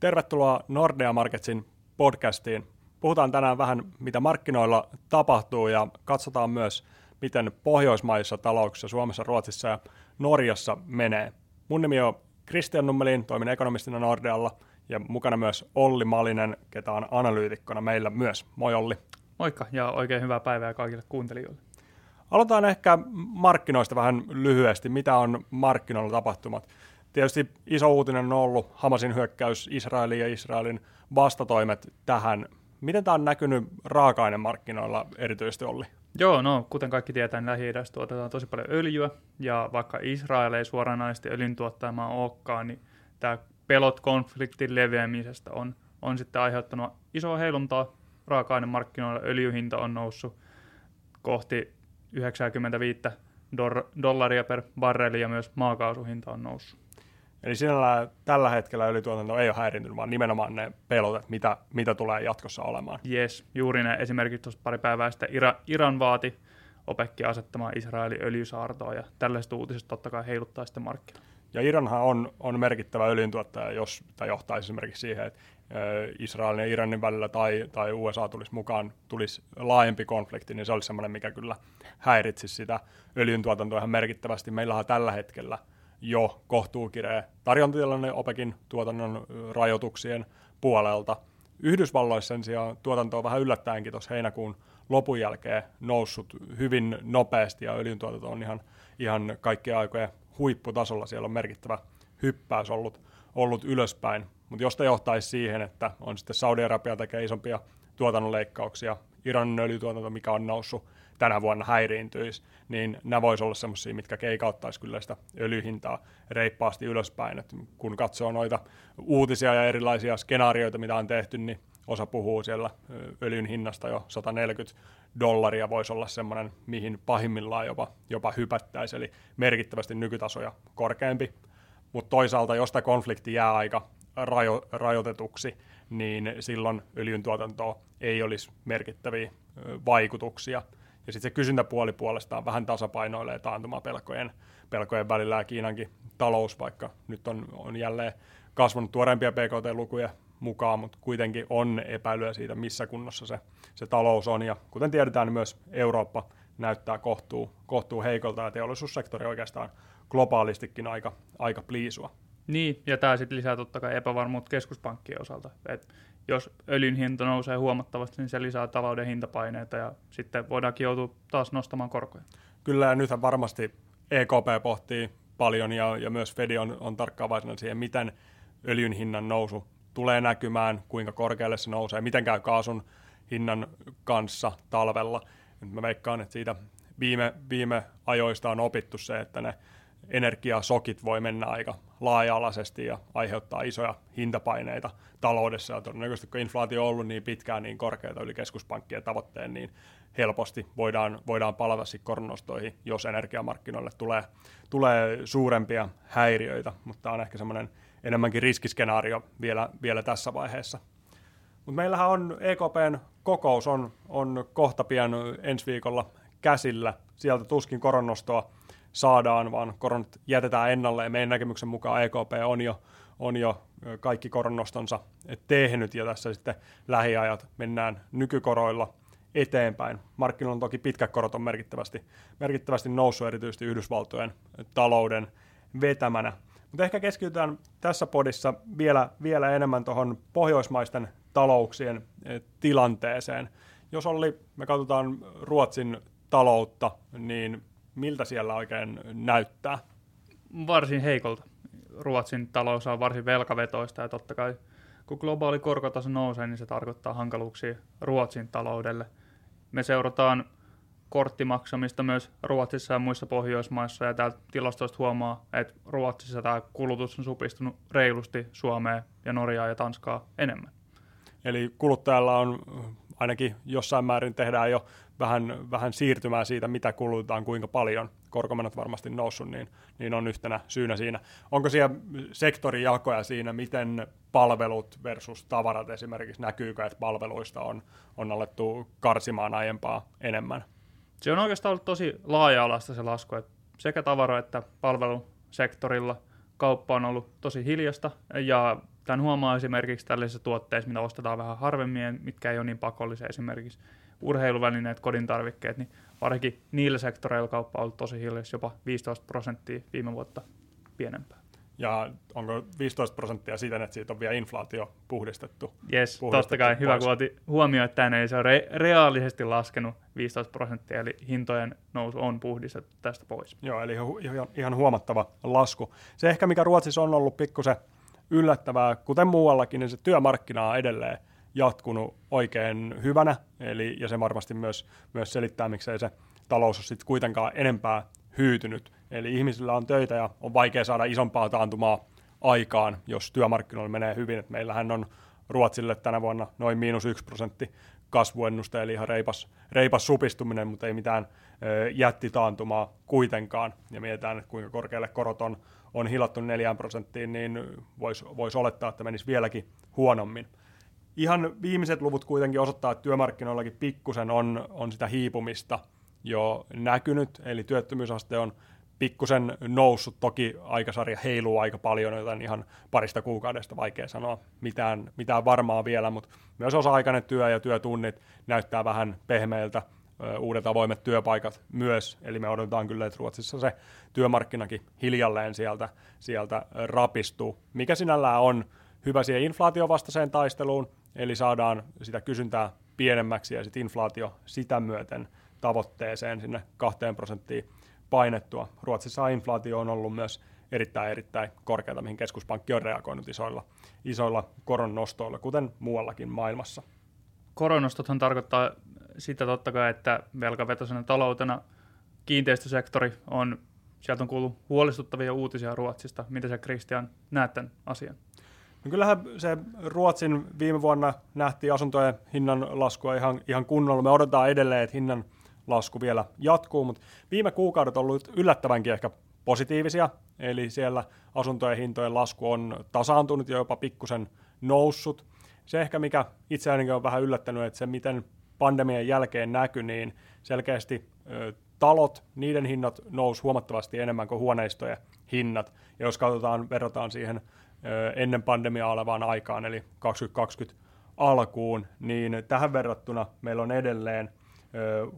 Tervetuloa Nordea Marketsin podcastiin. Puhutaan tänään vähän, mitä markkinoilla tapahtuu ja katsotaan myös, miten Pohjoismaissa talouksissa, Suomessa, Ruotsissa ja Norjassa menee. Mun nimi on Kristian Nummelin, toimin ekonomistina Nordealla ja mukana myös Olli Malinen, ketä on analyytikkona meillä myös. Moi Olli. Moikka ja oikein hyvää päivää kaikille kuuntelijoille. Aloitetaan ehkä markkinoista vähän lyhyesti. Mitä on markkinoilla tapahtumat? Tietysti iso uutinen on ollut Hamasin hyökkäys Israeliin ja Israelin vastatoimet tähän. Miten tämä on näkynyt raaka-ainemarkkinoilla erityisesti, Olli? Joo, no kuten kaikki tietää, niin lähi tuotetaan tosi paljon öljyä, ja vaikka Israel ei suoranaisesti öljyn tuottamaan olekaan, niin tämä pelot konfliktin leviämisestä on, on sitten aiheuttanut isoa heiluntaa raaka-ainemarkkinoilla. Öljyhinta on noussut kohti 95 dollaria per barreli ja myös maakaasuhinta on noussut. Eli sinällä tällä hetkellä öljytuotanto ei ole häirintynyt, vaan nimenomaan ne pelot, mitä, mitä tulee jatkossa olemaan. Yes, juuri ne. Esimerkiksi tuossa pari päivää sitten Ira, Iran vaati OPEC asettamaan Israelin öljysaartoa, ja tällaiset uutiset totta kai heiluttaa sitten markkinoilla. Ja Iranhan on, on merkittävä öljyntuottaja, jos tämä johtaisi esimerkiksi siihen, että Israelin ja Iranin välillä tai, tai USA tulisi mukaan, tulisi laajempi konflikti, niin se olisi sellainen, mikä kyllä häiritsisi sitä öljyntuotantoa ihan merkittävästi. Meillähän tällä hetkellä – jo kohtuukireä tarjontatilanne OPEKin tuotannon rajoituksien puolelta. Yhdysvalloissa sen sijaan tuotanto on vähän yllättäenkin tuossa heinäkuun lopun jälkeen noussut hyvin nopeasti ja öljyntuotanto on ihan, ihan kaikkien aikojen huipputasolla. Siellä on merkittävä hyppäys ollut, ollut ylöspäin. Mutta jos johtaisi siihen, että on sitten Saudi-Arabia tekee isompia tuotannonleikkauksia, Iranin öljytuotanto, mikä on noussut tänä vuonna häiriintyisi, niin nämä voisi olla semmoisia, mitkä keikauttaisi kyllä sitä öljyhintaa reippaasti ylöspäin. Et kun katsoo noita uutisia ja erilaisia skenaarioita, mitä on tehty, niin osa puhuu siellä öljyn hinnasta jo 140 dollaria voisi olla semmoinen, mihin pahimmillaan jopa, jopa hypättäisi, eli merkittävästi nykytasoja korkeampi. Mutta toisaalta, jos tämä konflikti jää aika rajo, rajoitetuksi, niin silloin öljyn tuotantoa ei olisi merkittäviä vaikutuksia – ja sitten se kysyntäpuoli puolestaan vähän tasapainoilee taantumapelkojen pelkojen välillä ja Kiinankin talous, vaikka nyt on, on jälleen kasvanut tuoreempia PKT-lukuja mukaan, mutta kuitenkin on epäilyä siitä, missä kunnossa se, se talous on. Ja kuten tiedetään, niin myös Eurooppa näyttää kohtuu, kohtuu heikolta ja teollisuussektori oikeastaan globaalistikin aika, aika pliisua. Niin, ja tämä sitten lisää totta kai epävarmuutta keskuspankkien osalta. Et jos öljyn hinta nousee huomattavasti, niin se lisää talouden hintapaineita ja sitten voidaankin joutua taas nostamaan korkoja. Kyllä, ja nythän varmasti EKP pohtii paljon ja, ja myös Fed on, on tarkkaavaisena siihen, miten öljyn hinnan nousu tulee näkymään, kuinka korkealle se nousee, miten käy kaasun hinnan kanssa talvella. Nyt mä veikkaan, että siitä viime, viime ajoista on opittu se, että ne energiasokit voi mennä aika laaja-alaisesti ja aiheuttaa isoja hintapaineita taloudessa. Ja todennäköisesti kun inflaatio on ollut niin pitkään niin korkeata yli keskuspankkien tavoitteen, niin helposti voidaan, voidaan palata sitten koronnostoihin, jos energiamarkkinoille tulee, tulee suurempia häiriöitä, mutta tämä on ehkä semmoinen enemmänkin riskiskenaario vielä, vielä tässä vaiheessa. Mutta meillähän on EKPn kokous on, on kohta pian ensi viikolla käsillä. Sieltä tuskin koronnostoa saadaan, vaan koronat jätetään ennalle ja meidän näkemyksen mukaan EKP on jo, on jo kaikki koronnostonsa tehnyt ja tässä sitten lähiajat mennään nykykoroilla eteenpäin. Markkinoilla on toki pitkät korot on merkittävästi, merkittävästi noussut erityisesti Yhdysvaltojen talouden vetämänä. Mutta ehkä keskitytään tässä podissa vielä, vielä enemmän tuohon pohjoismaisten talouksien tilanteeseen. Jos oli, me katsotaan Ruotsin taloutta, niin miltä siellä oikein näyttää? Varsin heikolta. Ruotsin talous on varsin velkavetoista ja totta kai kun globaali korkotaso nousee, niin se tarkoittaa hankaluuksia Ruotsin taloudelle. Me seurataan korttimaksamista myös Ruotsissa ja muissa Pohjoismaissa, ja täältä tilastoista huomaa, että Ruotsissa tämä kulutus on supistunut reilusti Suomeen ja Norjaa ja Tanskaa enemmän. Eli kuluttajalla on ainakin jossain määrin tehdään jo vähän, vähän siirtymää siitä, mitä kulutetaan, kuinka paljon korkomenot varmasti noussut, niin, niin on yhtenä syynä siinä. Onko siellä sektorijakoja siinä, miten palvelut versus tavarat esimerkiksi, näkyykö, että palveluista on, on alettu karsimaan aiempaa enemmän? Se on oikeastaan ollut tosi laaja-alaista se lasku, että sekä tavara- että palvelusektorilla kauppa on ollut tosi hiljasta ja Tämän huomaa esimerkiksi tällaisissa tuotteissa, mitä ostetaan vähän harvemmin, mitkä ei ole niin pakollisia, esimerkiksi urheiluvälineet, kodin tarvikkeet, niin varsinkin niillä sektoreilla kauppa on ollut tosi hiljaisesti, jopa 15 prosenttia viime vuotta pienempää. Ja onko 15 prosenttia siten, että siitä on vielä inflaatio puhdistettu? Jes, totta kai. Pois. Hyvä, kun otin huomioon, että tämä ei se on re- reaalisesti laskenut 15 prosenttia, eli hintojen nousu on puhdistettu tästä pois. Joo, eli ihan, ihan huomattava lasku. Se ehkä, mikä Ruotsissa on ollut pikkusen yllättävää, kuten muuallakin, niin se työmarkkina on edelleen jatkunut oikein hyvänä, eli, ja se varmasti myös, myös selittää, miksei se talous ole sitten kuitenkaan enempää hyytynyt. Eli ihmisillä on töitä ja on vaikea saada isompaa taantumaa aikaan, jos työmarkkinoilla menee hyvin. Et meillähän on Ruotsille tänä vuonna noin miinus yksi prosentti kasvuennuste, eli ihan reipas, reipas supistuminen, mutta ei mitään ö, jättitaantumaa kuitenkaan. Ja mietitään, että kuinka korkealle korot on, on hilattu neljään prosenttiin, niin voisi vois olettaa, että menisi vieläkin huonommin. Ihan viimeiset luvut kuitenkin osoittaa, että työmarkkinoillakin pikkusen on, on sitä hiipumista jo näkynyt, eli työttömyysaste on pikkusen noussut. Toki aikasarja heiluu aika paljon, joten ihan parista kuukaudesta vaikea sanoa mitään, mitään varmaa vielä, mutta myös osa-aikainen työ ja työtunnit näyttää vähän pehmeiltä. Uudet avoimet työpaikat myös, eli me odotetaan kyllä, että Ruotsissa se työmarkkinakin hiljalleen sieltä, sieltä rapistuu, mikä sinällään on hyvä siihen inflaatiovastaiseen taisteluun, eli saadaan sitä kysyntää pienemmäksi ja sitten inflaatio sitä myöten tavoitteeseen sinne kahteen prosenttiin painettua. Ruotsissa inflaatio on ollut myös erittäin erittäin korkeata, mihin keskuspankki on reagoinut isoilla, isoilla koronnostoilla, kuten muuallakin maailmassa. Koronostothan tarkoittaa sitä totta kai, että velkavetoisena taloutena kiinteistösektori on, sieltä on kuullut huolestuttavia uutisia Ruotsista. Miten sä Christian näet tämän asian? No kyllähän se Ruotsin viime vuonna nähtiin asuntojen hinnan laskua ihan, ihan kunnolla. Me odotetaan edelleen, että hinnan lasku vielä jatkuu, mutta viime kuukaudet on ollut yllättävänkin ehkä positiivisia, eli siellä asuntojen hintojen lasku on tasaantunut ja jopa pikkusen noussut. Se ehkä, mikä itse ainakin on vähän yllättänyt, että se miten pandemian jälkeen näkyi, niin selkeästi ö, talot, niiden hinnat nousi huomattavasti enemmän kuin huoneistojen hinnat. Ja jos katsotaan, verrataan siihen ennen pandemiaa olevaan aikaan, eli 2020 alkuun, niin tähän verrattuna meillä on edelleen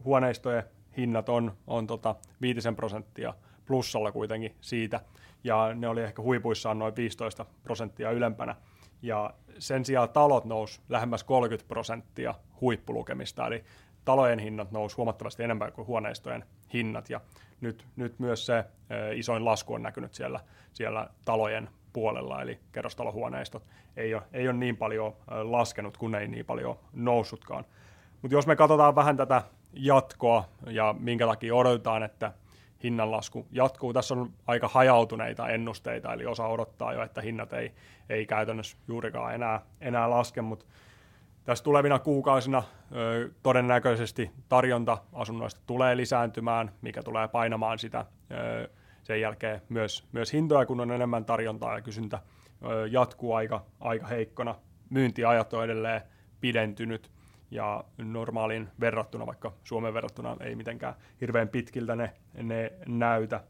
huoneistojen hinnat on, on tota 5 prosenttia plussalla kuitenkin siitä, ja ne oli ehkä huipuissaan noin 15 prosenttia ylempänä. Ja sen sijaan talot nousi lähemmäs 30 prosenttia huippulukemista, eli talojen hinnat nousi huomattavasti enemmän kuin huoneistojen hinnat, ja nyt, nyt myös se isoin lasku on näkynyt siellä, siellä talojen puolella, eli kerrostalohuoneistot ei ole, ei ole niin paljon laskenut, kun ei niin paljon noussutkaan. Mutta jos me katsotaan vähän tätä jatkoa ja minkä takia odotetaan, että hinnanlasku jatkuu. Tässä on aika hajautuneita ennusteita, eli osa odottaa jo, että hinnat ei, ei käytännössä juurikaan enää, enää laske, mutta tässä tulevina kuukausina ö, todennäköisesti tarjonta asunnoista tulee lisääntymään, mikä tulee painamaan sitä ö, sen jälkeen myös, myös hintoja, kun on enemmän tarjontaa ja kysyntä jatkuu aika, aika heikkona. Myyntiajat on edelleen pidentynyt ja normaalin verrattuna, vaikka Suomen verrattuna ei mitenkään hirveän pitkiltä ne, ne näytä.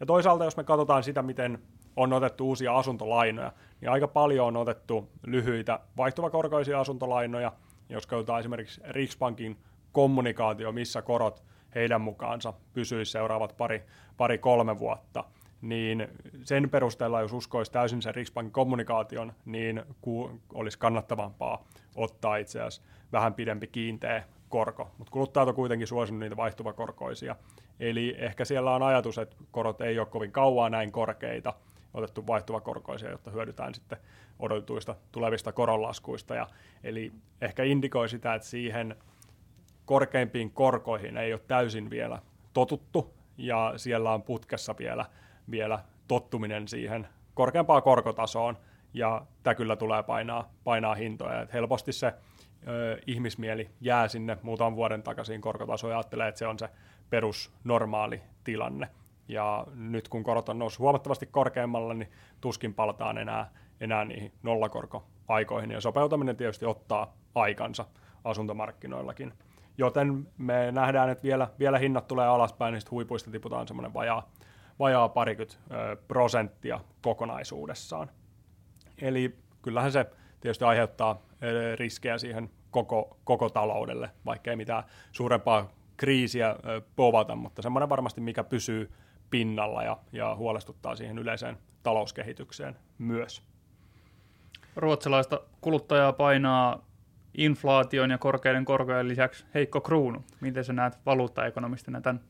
Ja toisaalta, jos me katsotaan sitä, miten on otettu uusia asuntolainoja, niin aika paljon on otettu lyhyitä vaihtuvakorkoisia asuntolainoja. Jos katsotaan esimerkiksi Riksbankin kommunikaatio, missä korot heidän mukaansa pysyisi seuraavat pari, pari kolme vuotta, niin sen perusteella, jos uskoisi täysin sen Riksbankin kommunikaation, niin ku, olisi kannattavampaa ottaa itse asiassa vähän pidempi kiinteä korko, mutta kuluttajat on kuitenkin suosinut niitä vaihtuvakorkoisia. Eli ehkä siellä on ajatus, että korot ei ole kovin kauaa näin korkeita, otettu vaihtuvakorkoisia, jotta hyödytään sitten odotetuista tulevista koronlaskuista. Ja, eli ehkä indikoi sitä, että siihen korkeimpiin korkoihin ei ole täysin vielä totuttu, ja siellä on putkessa vielä, vielä tottuminen siihen korkeampaan korkotasoon, ja tämä kyllä tulee painaa, painaa hintoja. Et helposti se ö, ihmismieli jää sinne muutaman vuoden takaisin korkotasoon ja ajattelee, että se on se perusnormaali tilanne. Ja nyt kun korot on noussut huomattavasti korkeammalle, niin tuskin palataan enää, enää niihin nollakorkoaikoihin. Ja sopeutaminen tietysti ottaa aikansa asuntomarkkinoillakin. Joten me nähdään, että vielä, vielä hinnat tulee alaspäin, niin huipuista tiputaan semmoinen vajaa, vajaa parikymmentä prosenttia kokonaisuudessaan. Eli kyllähän se tietysti aiheuttaa riskejä siihen koko, koko taloudelle, vaikka ei mitään suurempaa kriisiä povata, mutta semmoinen varmasti, mikä pysyy pinnalla ja, ja huolestuttaa siihen yleiseen talouskehitykseen myös. Ruotsalaista kuluttajaa painaa inflaation ja korkeiden korkojen lisäksi heikko kruunu. Miten sä näet valuuttaekonomistina tämän?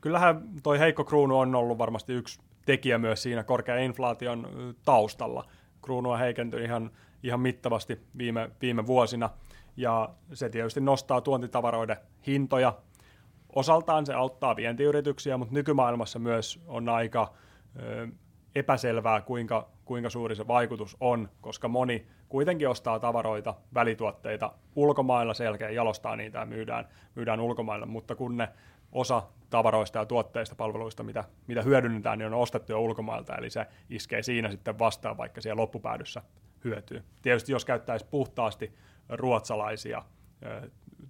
Kyllähän toi heikko kruunu on ollut varmasti yksi tekijä myös siinä korkean inflaation taustalla. Kruunu on heikentynyt ihan, ihan mittavasti viime, viime vuosina ja se tietysti nostaa tuontitavaroiden hintoja. Osaltaan se auttaa vientiyrityksiä, mutta nykymaailmassa myös on aika epäselvää, kuinka, kuinka suuri se vaikutus on, koska moni kuitenkin ostaa tavaroita, välituotteita ulkomailla selkeä, jalostaa niitä ja myydään, myydään ulkomailla, mutta kun ne osa tavaroista ja tuotteista, palveluista, mitä, mitä hyödynnetään, niin on ostettu jo ulkomailta, eli se iskee siinä sitten vastaan, vaikka siellä loppupäädyssä hyötyy. Tietysti jos käyttäisi puhtaasti ruotsalaisia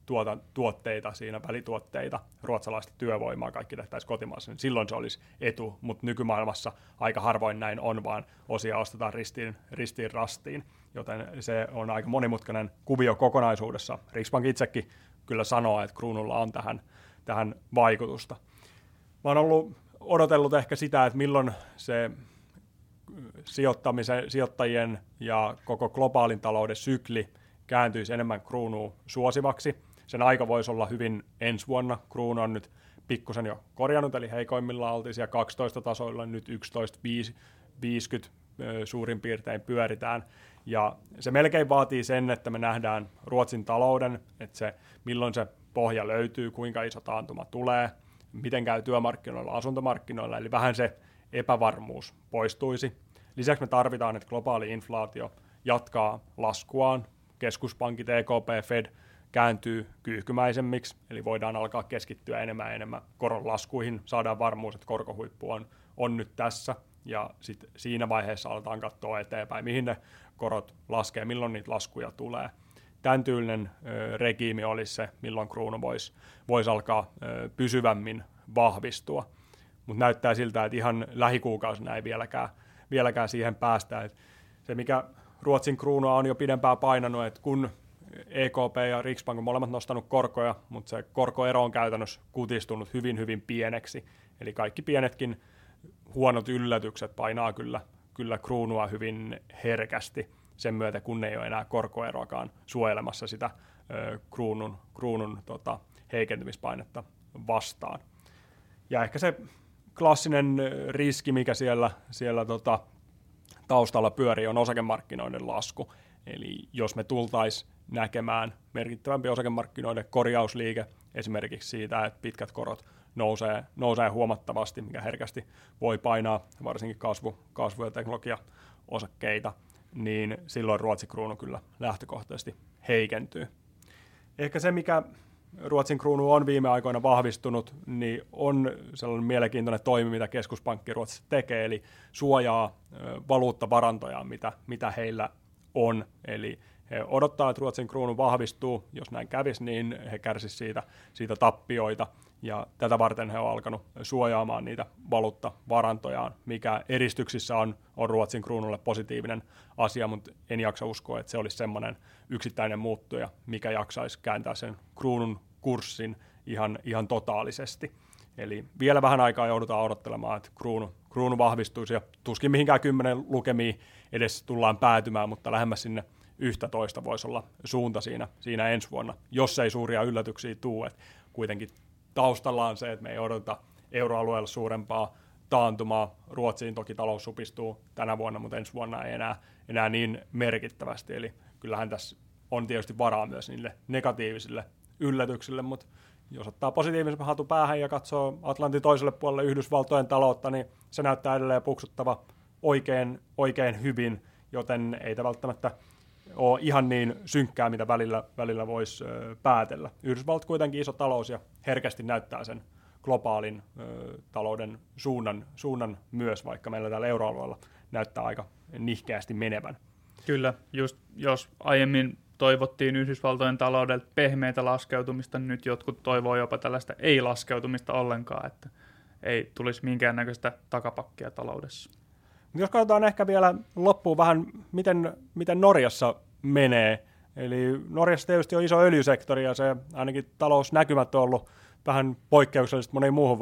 tuota, tuotteita siinä, välituotteita, ruotsalaista työvoimaa, kaikki tehtäisiin kotimaassa, niin silloin se olisi etu, mutta nykymaailmassa aika harvoin näin on, vaan osia ostetaan ristiin, ristiin rastiin, joten se on aika monimutkainen kuvio kokonaisuudessa. Riksbank itsekin kyllä sanoo, että kruunulla on tähän, tähän vaikutusta. Mä oon ollut odotellut ehkä sitä, että milloin se sijoittamisen, sijoittajien ja koko globaalin talouden sykli kääntyisi enemmän kruunuun suosivaksi. Sen aika voisi olla hyvin ensi vuonna. Kruunu on nyt pikkusen jo korjannut, eli heikoimmillaan oltiin siellä 12 tasoilla, nyt 11.50 suurin piirtein pyöritään. Ja se melkein vaatii sen, että me nähdään Ruotsin talouden, että se, milloin se pohja löytyy, kuinka iso taantuma tulee, miten käy työmarkkinoilla, asuntomarkkinoilla, eli vähän se epävarmuus poistuisi. Lisäksi me tarvitaan, että globaali inflaatio jatkaa laskuaan, keskuspankit, EKP, Fed kääntyy kyyhkymäisemmiksi, eli voidaan alkaa keskittyä enemmän ja enemmän koronlaskuihin, saadaan varmuus, että korkohuippu on, on nyt tässä, ja sitten siinä vaiheessa aletaan katsoa eteenpäin, mihin ne korot laskee, milloin niitä laskuja tulee. Tämän tyylinen ö, regiimi olisi se, milloin kruunu voisi vois alkaa ö, pysyvämmin vahvistua. Mutta näyttää siltä, että ihan lähikuukausina ei vieläkään, vieläkään siihen päästä. Et se, mikä Ruotsin kruunua on jo pidempään painanut, että kun EKP ja Riksbank on molemmat nostanut korkoja, mutta se korkoero on käytännössä kutistunut hyvin, hyvin pieneksi. Eli kaikki pienetkin huonot yllätykset painaa kyllä, kyllä kruunua hyvin herkästi sen myötä, kun ei ole enää korkoeroakaan suojelemassa sitä ö, kruunun, kruunun tota, heikentymispainetta vastaan. Ja ehkä se klassinen riski, mikä siellä, siellä tota, taustalla pyörii, on osakemarkkinoiden lasku. Eli jos me tultaisiin näkemään merkittävämpi osakemarkkinoiden korjausliike esimerkiksi siitä, että pitkät korot nousee, nousee huomattavasti, mikä herkästi voi painaa varsinkin kasvu, kasvu- ja teknologiaosakkeita, niin silloin Ruotsin kruunu kyllä lähtökohtaisesti heikentyy. Ehkä se, mikä Ruotsin kruunu on viime aikoina vahvistunut, niin on sellainen mielenkiintoinen toimi, mitä keskuspankki Ruotsissa tekee, eli suojaa valuuttavarantoja, mitä, mitä heillä on. Eli he odottaa, että Ruotsin kruunu vahvistuu. Jos näin kävisi, niin he kärsisivät siitä, siitä tappioita. Ja tätä varten he ovat alkanut suojaamaan niitä valuuttavarantojaan, mikä eristyksissä on, on Ruotsin kruunulle positiivinen asia, mutta en jaksa uskoa, että se olisi semmoinen yksittäinen muuttuja, mikä jaksaisi kääntää sen kruunun kurssin ihan, ihan totaalisesti. Eli vielä vähän aikaa joudutaan odottelemaan, että kruunu, kruunu vahvistuisi ja tuskin mihinkään kymmenen lukemiin edes tullaan päätymään, mutta lähemmäs sinne yhtä toista voisi olla suunta siinä, siinä ensi vuonna, jos ei suuria yllätyksiä tule. Et kuitenkin taustalla on se, että me ei odota euroalueella suurempaa taantumaa. Ruotsiin toki talous supistuu tänä vuonna, mutta ensi vuonna ei enää, enää niin merkittävästi. Eli kyllähän tässä on tietysti varaa myös niille negatiivisille yllätyksille, mutta jos ottaa positiivisen hatu päähän ja katsoo Atlantin toiselle puolelle Yhdysvaltojen taloutta, niin se näyttää edelleen puksuttava oikein, oikein hyvin, joten ei tämä välttämättä ole ihan niin synkkää, mitä välillä, välillä voisi päätellä. Yhdysvallat kuitenkin iso talous ja herkästi näyttää sen globaalin ö, talouden suunnan, suunnan myös, vaikka meillä täällä euroalueella näyttää aika nihkeästi menevän. Kyllä, just jos aiemmin toivottiin Yhdysvaltojen taloudelta pehmeitä laskeutumista, niin nyt jotkut toivoo jopa tällaista ei-laskeutumista ollenkaan, että ei tulisi minkäännäköistä takapakkia taloudessa. Jos katsotaan ehkä vielä loppuun vähän, miten, miten Norjassa menee. Eli Norjassa tietysti on iso öljysektori ja se ainakin talousnäkymät on ollut vähän poikkeuksellisesti moniin muuhun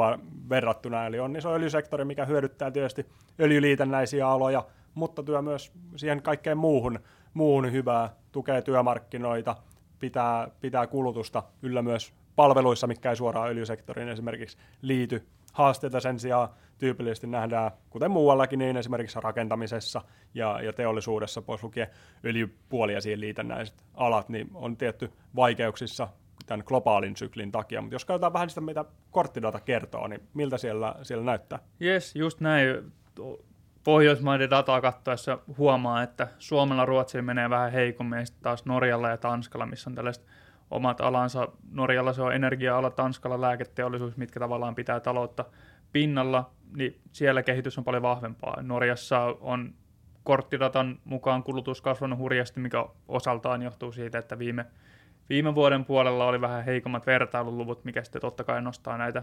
verrattuna. Eli on iso öljysektori, mikä hyödyttää tietysti öljyliitännäisiä aloja, mutta työ myös siihen kaikkeen muuhun, muuhun hyvää, tukee työmarkkinoita, pitää, pitää kulutusta yllä myös palveluissa, mikä ei suoraan öljysektoriin esimerkiksi liity. Haasteita sen sijaan tyypillisesti nähdään, kuten muuallakin, niin esimerkiksi rakentamisessa ja, ja teollisuudessa, pois lukien öljypuoli ja siihen liitännäiset alat, niin on tietty vaikeuksissa tämän globaalin syklin takia. Mutta jos katsotaan vähän sitä, mitä korttidata kertoo, niin miltä siellä, siellä näyttää? Yes, just näin. Pohjoismaiden dataa katsoessa huomaa, että Suomella Ruotsilla menee vähän heikommin, ja sitten taas Norjalla ja Tanskalla, missä on tällaiset omat alansa. Norjalla se on energia-ala, Tanskalla lääketeollisuus, mitkä tavallaan pitää taloutta pinnalla, niin siellä kehitys on paljon vahvempaa. Norjassa on korttidatan mukaan kulutus kasvanut hurjasti, mikä osaltaan johtuu siitä, että viime, viime vuoden puolella oli vähän heikommat vertailuluvut, mikä sitten totta kai nostaa näitä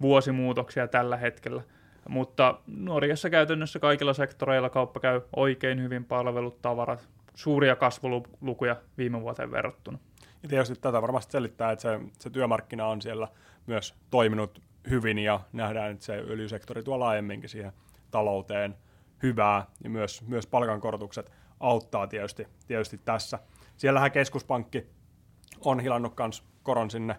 vuosimuutoksia tällä hetkellä. Mutta Norjassa käytännössä kaikilla sektoreilla kauppa käy oikein hyvin palvelut, tavarat, suuria kasvulukuja viime vuoteen verrattuna. Ja tietysti tätä varmasti selittää, että se, se työmarkkina on siellä myös toiminut hyvin ja nähdään, että se öljysektori tuo laajemminkin siihen talouteen hyvää ja myös, myös palkankorotukset auttaa tietysti, tietysti tässä. Siellähän keskuspankki on hilannut myös koron sinne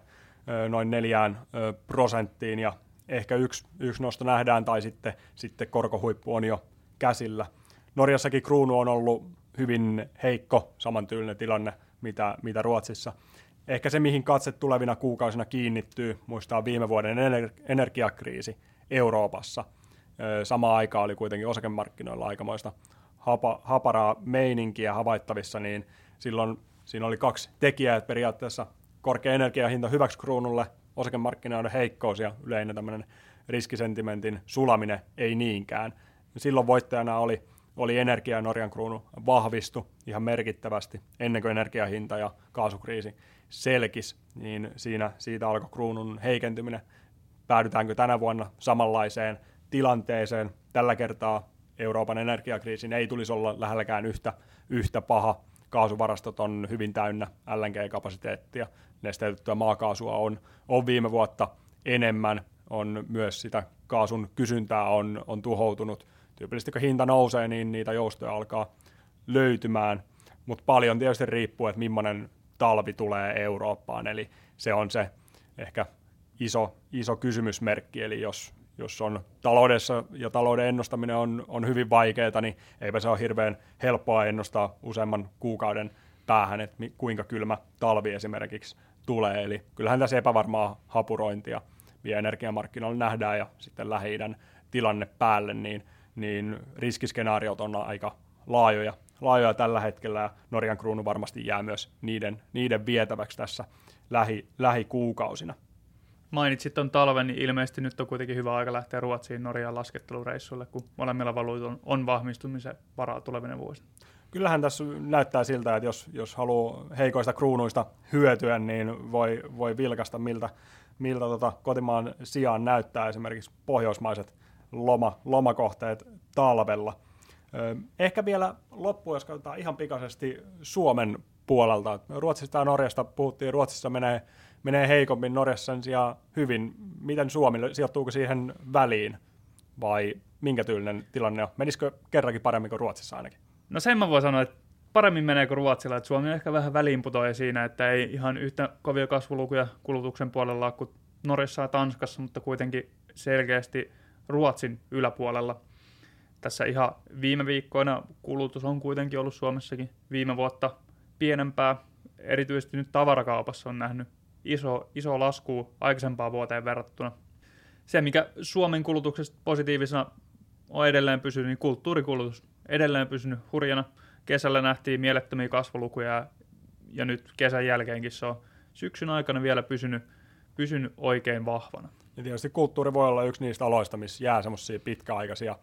noin neljään prosenttiin ja ehkä yksi, yksi nosto nähdään tai sitten, sitten korkohuippu on jo käsillä. Norjassakin kruunu on ollut hyvin heikko, samantyylinen tilanne mitä, mitä Ruotsissa. Ehkä se, mihin katse tulevina kuukausina kiinnittyy, muistaa viime vuoden ener- energiakriisi Euroopassa. Sama aika oli kuitenkin osakemarkkinoilla aikamoista hapa, haparaa meininkiä havaittavissa, niin silloin siinä oli kaksi tekijää, että periaatteessa korkea energiahinta hyväksi kruunulle, osakemarkkinoiden heikkous ja yleinen tämmöinen riskisentimentin sulaminen ei niinkään. Silloin voittajana oli oli energia- ja Norjan kruunu vahvistu ihan merkittävästi ennen kuin energiahinta ja kaasukriisi selkis, niin siinä, siitä alkoi kruunun heikentyminen. Päädytäänkö tänä vuonna samanlaiseen tilanteeseen? Tällä kertaa Euroopan energiakriisin ei tulisi olla lähelläkään yhtä, yhtä paha. Kaasuvarastot on hyvin täynnä LNG-kapasiteettia, nesteytettyä maakaasua on, on viime vuotta enemmän, on myös sitä kaasun kysyntää on, on tuhoutunut tyypillisesti kun hinta nousee, niin niitä joustoja alkaa löytymään, mutta paljon tietysti riippuu, että millainen talvi tulee Eurooppaan, eli se on se ehkä iso, iso kysymysmerkki, eli jos, jos on taloudessa ja talouden ennustaminen on, on hyvin vaikeaa, niin eipä se ole hirveän helppoa ennustaa useamman kuukauden päähän, että kuinka kylmä talvi esimerkiksi tulee. Eli kyllähän tässä epävarmaa hapurointia vielä energiamarkkinoilla nähdään ja sitten lähi tilanne päälle, niin niin riskiskenaariot on aika laajoja, laajoja tällä hetkellä ja Norjan kruunu varmasti jää myös niiden, niiden vietäväksi tässä lähi, lähikuukausina. Mainitsit tuon talven, niin ilmeisesti nyt on kuitenkin hyvä aika lähteä Ruotsiin Norjan laskettelureissulle, kun molemmilla valuutoilla on vahvistumisen varaa tulevina vuosina. Kyllähän tässä näyttää siltä, että jos, jos haluaa heikoista kruunuista hyötyä, niin voi, voi vilkasta, miltä, miltä tota kotimaan sijaan näyttää esimerkiksi pohjoismaiset loma, lomakohteet talvella. Ehkä vielä loppuun, jos katsotaan ihan pikaisesti Suomen puolelta. Ruotsista ja Norjasta puhuttiin, Ruotsissa menee, menee heikommin, Norjassa sen sijaan hyvin. Miten Suomi, sijoittuuko siihen väliin vai minkä tyylinen tilanne on? Menisikö kerrankin paremmin kuin Ruotsissa ainakin? No sen mä voin sanoa, että paremmin menee kuin Ruotsilla, että Suomi on ehkä vähän väliinputoja siinä, että ei ihan yhtä kovia kasvulukuja kulutuksen puolella kuin Norjassa ja Tanskassa, mutta kuitenkin selkeästi – Ruotsin yläpuolella. Tässä ihan viime viikkoina kulutus on kuitenkin ollut Suomessakin viime vuotta pienempää. Erityisesti nyt tavarakaupassa on nähnyt iso, iso lasku aikaisempaan vuoteen verrattuna. Se, mikä Suomen kulutuksesta positiivisena on edelleen pysynyt, niin kulttuurikulutus edelleen pysynyt hurjana. Kesällä nähtiin mielettömiä kasvulukuja ja, nyt kesän jälkeenkin se on syksyn aikana vielä pysynyt, pysynyt oikein vahvana. Ja tietysti kulttuuri voi olla yksi niistä aloista, missä jää semmoisia pitkäaikaisia,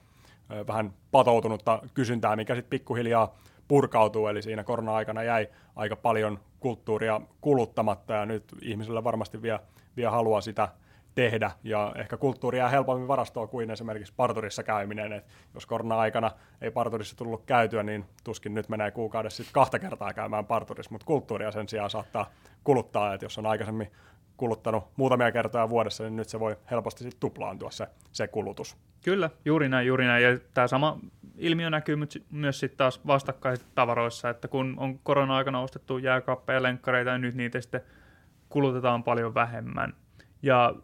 vähän patoutunutta kysyntää, mikä sitten pikkuhiljaa purkautuu, eli siinä korona-aikana jäi aika paljon kulttuuria kuluttamatta, ja nyt ihmisillä varmasti vielä, vielä haluaa sitä tehdä, ja ehkä kulttuuria helpommin varastoa kuin esimerkiksi parturissa käyminen. Et jos korona-aikana ei parturissa tullut käytyä, niin tuskin nyt menee kuukaudessa sitten kahta kertaa käymään parturissa, mutta kulttuuria sen sijaan saattaa kuluttaa, että jos on aikaisemmin kuluttanut muutamia kertoja vuodessa, niin nyt se voi helposti sitten tuplaantua se, se kulutus. Kyllä, juuri näin, juuri näin. Ja tämä sama ilmiö näkyy myös sitten taas vastakkaisissa tavaroissa, että kun on korona-aikana ostettu jääkaappeja ja lenkkareita, niin nyt niitä sitten kulutetaan paljon vähemmän. Ja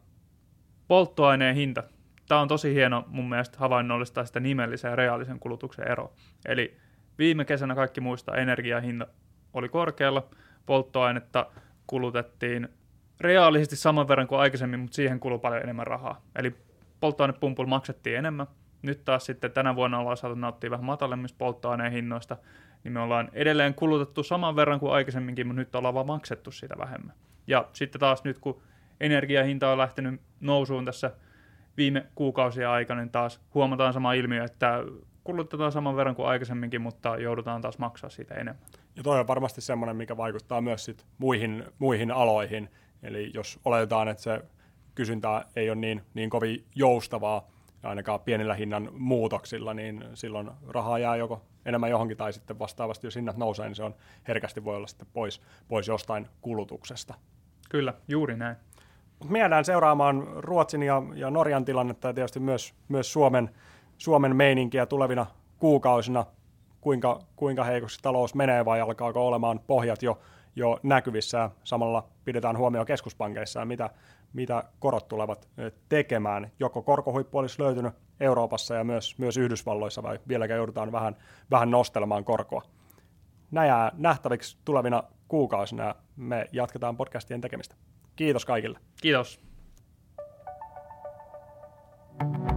polttoaineen hinta. Tämä on tosi hieno mun mielestä havainnollistaa sitä nimellisen ja reaalisen kulutuksen ero. Eli viime kesänä kaikki muistaa, energiahinta oli korkealla, polttoainetta kulutettiin reaalisesti saman verran kuin aikaisemmin, mutta siihen kuluu paljon enemmän rahaa. Eli polttoainepumpulla maksettiin enemmän. Nyt taas sitten tänä vuonna ollaan saatu nauttia vähän matalemmista polttoaineen hinnoista, niin me ollaan edelleen kulutettu saman verran kuin aikaisemminkin, mutta nyt ollaan vaan maksettu sitä vähemmän. Ja sitten taas nyt, kun energiahinta on lähtenyt nousuun tässä viime kuukausien aikana, niin taas huomataan sama ilmiö, että kulutetaan saman verran kuin aikaisemminkin, mutta joudutaan taas maksaa siitä enemmän. Ja toi on varmasti semmoinen, mikä vaikuttaa myös sit muihin, muihin aloihin. Eli jos oletetaan, että se kysyntä ei ole niin, niin kovin joustavaa, ainakaan pienillä hinnan muutoksilla, niin silloin rahaa jää joko enemmän johonkin tai sitten vastaavasti, jos hinnat nousee, niin se on herkästi voi olla sitten pois, pois jostain kulutuksesta. Kyllä, juuri näin. Me jäädään seuraamaan Ruotsin ja, ja Norjan tilannetta ja tietysti myös, myös Suomen, Suomen meininkiä tulevina kuukausina, kuinka, kuinka heikoksi talous menee vai alkaako olemaan pohjat jo, jo näkyvissä. Samalla pidetään huomioon keskuspankeissa, mitä, mitä korot tulevat tekemään. Joko korkohuippu olisi löytynyt Euroopassa ja myös, myös Yhdysvalloissa, vai vieläkään joudutaan vähän, vähän nostelemaan korkoa. Nämä nähtäviksi tulevina kuukausina me jatketaan podcastien tekemistä. Kiitos kaikille. Kiitos. thank you